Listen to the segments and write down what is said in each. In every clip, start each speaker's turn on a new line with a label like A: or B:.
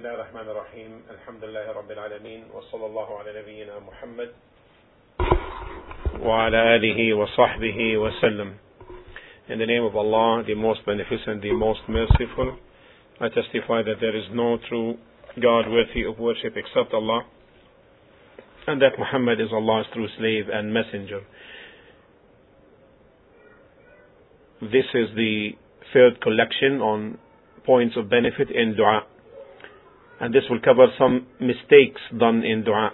A: الله الرحمن الرحيم الحمد لله رب العالمين وصلى الله على نبينا محمد وعلى آله وصحبه وسلم In the name of Allah, the most beneficent, the most merciful, I testify that there is no true God worthy of worship except Allah, and that Muhammad is Allah's true slave and messenger. This is the third collection on points of benefit in dua. And this will cover some mistakes done in dua.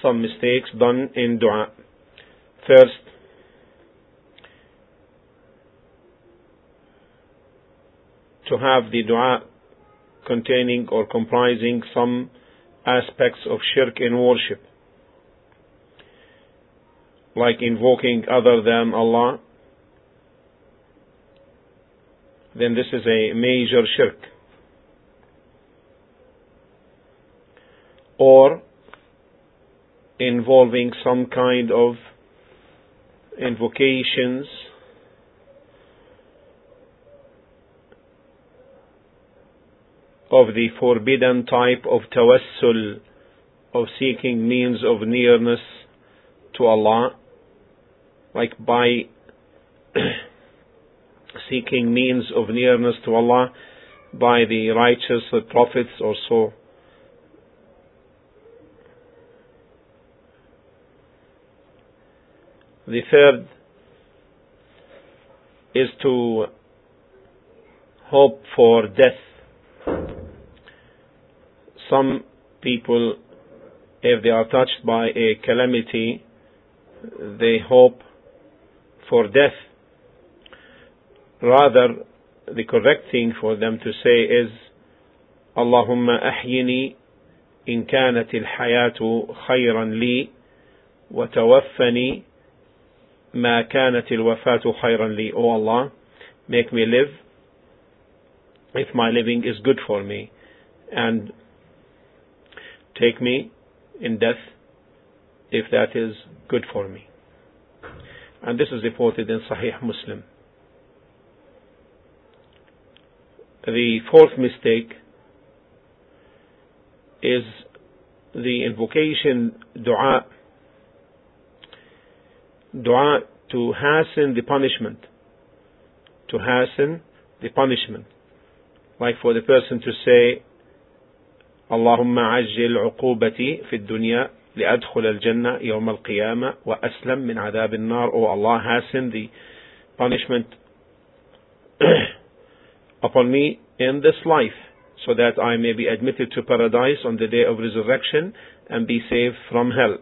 A: Some mistakes done in dua. First, to have the dua containing or comprising some aspects of shirk in worship, like invoking other than Allah, then this is a major shirk. Or involving some kind of invocations of the forbidden type of tawassul, of seeking means of nearness to Allah, like by seeking means of nearness to Allah by the righteous prophets or so. The third is to hope for death. Some people, if they are touched by a calamity, they hope for death Rather, the correct thing for them to say is, اللهم أحيني إن كانت الحياة خيرا لي وتوفني ما كانت الوفاة خيرا لي. O Allah, make me live if my living is good for me and take me in death if that is good for me. And this is reported in Sahih Muslim. The fourth mistake is the invocation dua. Dua to hasten the punishment. To hasten the punishment. Like for the person to say, اللهم عجل عقوبتي في الدنيا لأدخل الجنة يوم القيامة وأسلم من عذاب النار. Oh Allah, hasten the punishment upon me in this life so that I may be admitted to paradise on the day of resurrection and be saved from hell.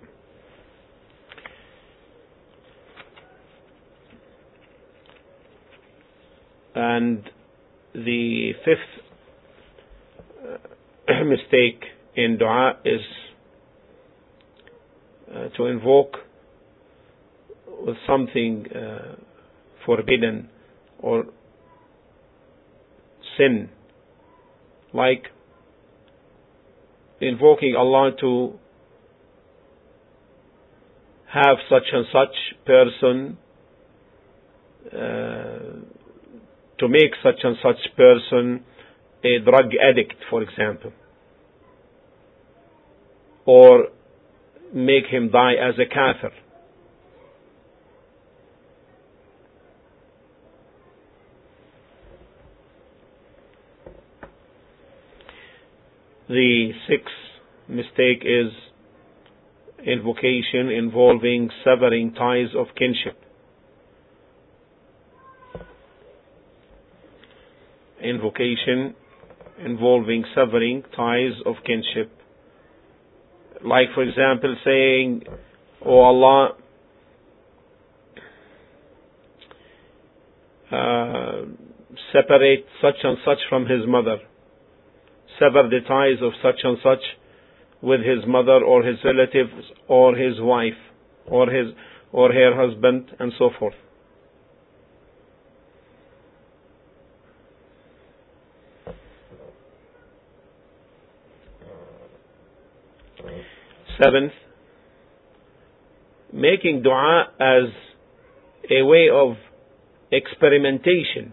A: And the fifth uh, mistake in dua is uh, to invoke with something uh, forbidden or sin, like invoking Allah to have such and such person, uh, to make such and such person a drug addict, for example, or make him die as a kafir. The sixth mistake is invocation involving severing ties of kinship. Invocation involving severing ties of kinship. Like, for example, saying, Oh Allah, uh, separate such and such from his mother sever the ties of such and such with his mother or his relatives or his wife or his or her husband and so forth. Seventh, making dua as a way of experimentation,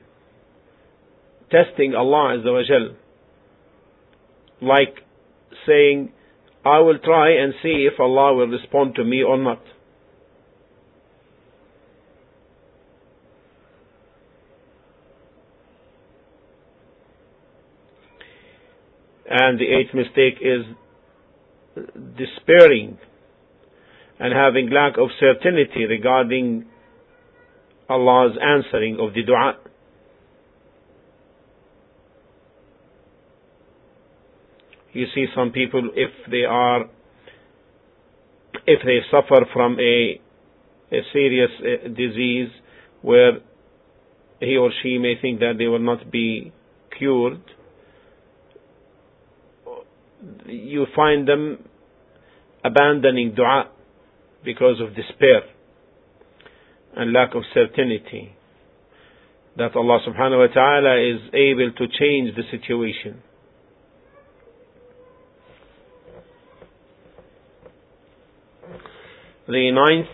A: testing Allah Azza wa Jal like saying, I will try and see if Allah will respond to me or not. And the eighth mistake is despairing and having lack of certainty regarding Allah's answering of the dua. You see some people if they are if they suffer from a a serious uh, disease where he or she may think that they will not be cured you find them abandoning dua because of despair and lack of certainty that Allah subhanahu wa ta'ala is able to change the situation. The ninth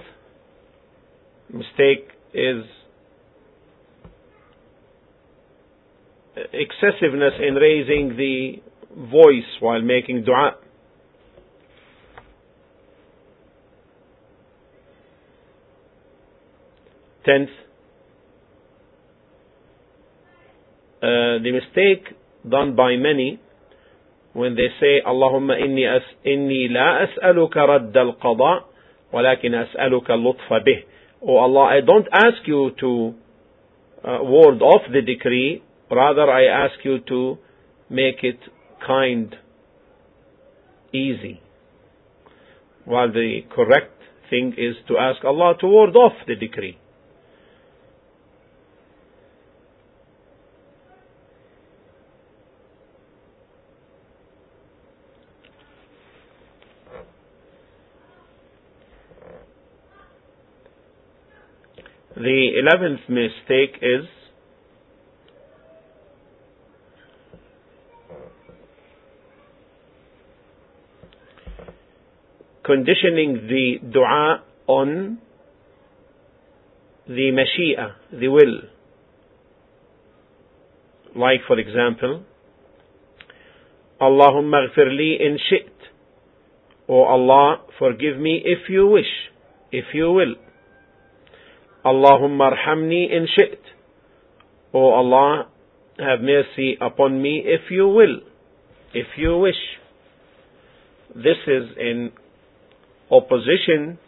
A: mistake is excessiveness in raising the voice while making dua. Tenth, uh, the mistake done by many when they say اللهم إني أس إني لا أسألك رد القضاء ولكن أسألك اللطف به. Oh Allah, I don't ask you to uh, ward off the decree, rather I ask you to make it kind, easy. While the correct thing is to ask Allah to ward off the decree. The eleventh mistake is conditioning the dua on the mashia, the will. Like for example, Allahumma ghfir li in shit. O Allah, forgive me if you wish, if you will. Allahumma arhamni in shit. O Allah, have mercy upon me if you will, if you wish. This is in opposition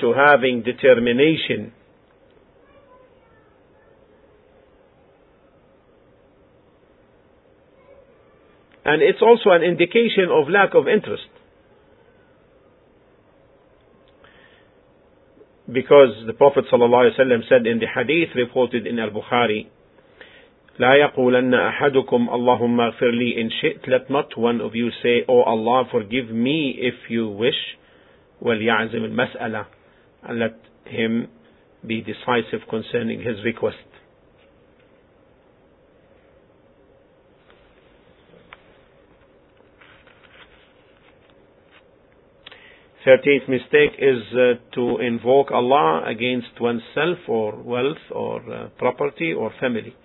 A: to having determination. And it's also an indication of lack of interest. Because the Prophet ﷺ said in the hadith reported in Al-Bukhari, لا يقولن أحدكم اللهم اغفر لي إن شئت Let not one of you say, Oh Allah, forgive me if you wish. وليعزم المسألة and let him be decisive concerning his request. Thirteenth mistake is uh, to invoke Allah against oneself or wealth or uh, property or family.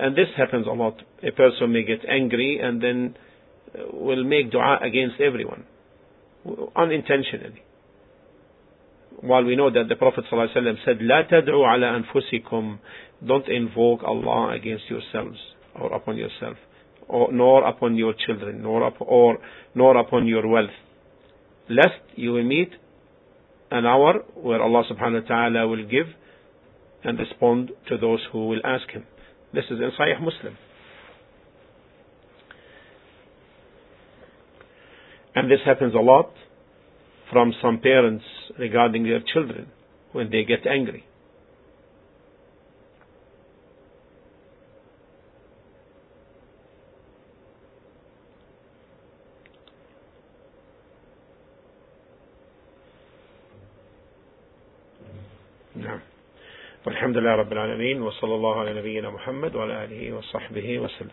A: And this happens a lot. A person may get angry and then uh, will make dua against everyone unintentionally. While we know that the Prophet ﷺ said, لا تدعوا على أنفسكم Don't invoke Allah against yourselves or upon yourself, or, nor upon your children, nor, up, or, nor upon your wealth. Lest you will meet an hour where Allah subhanahu wa ta'ala will give and respond to those who will ask Him. This is in Sahih Muslim. And this happens a lot from some parents regarding their children when they get angry. نعم والحمد لله رب العالمين وصلى الله على نبينا محمد وعلى آله وصحبه وسلم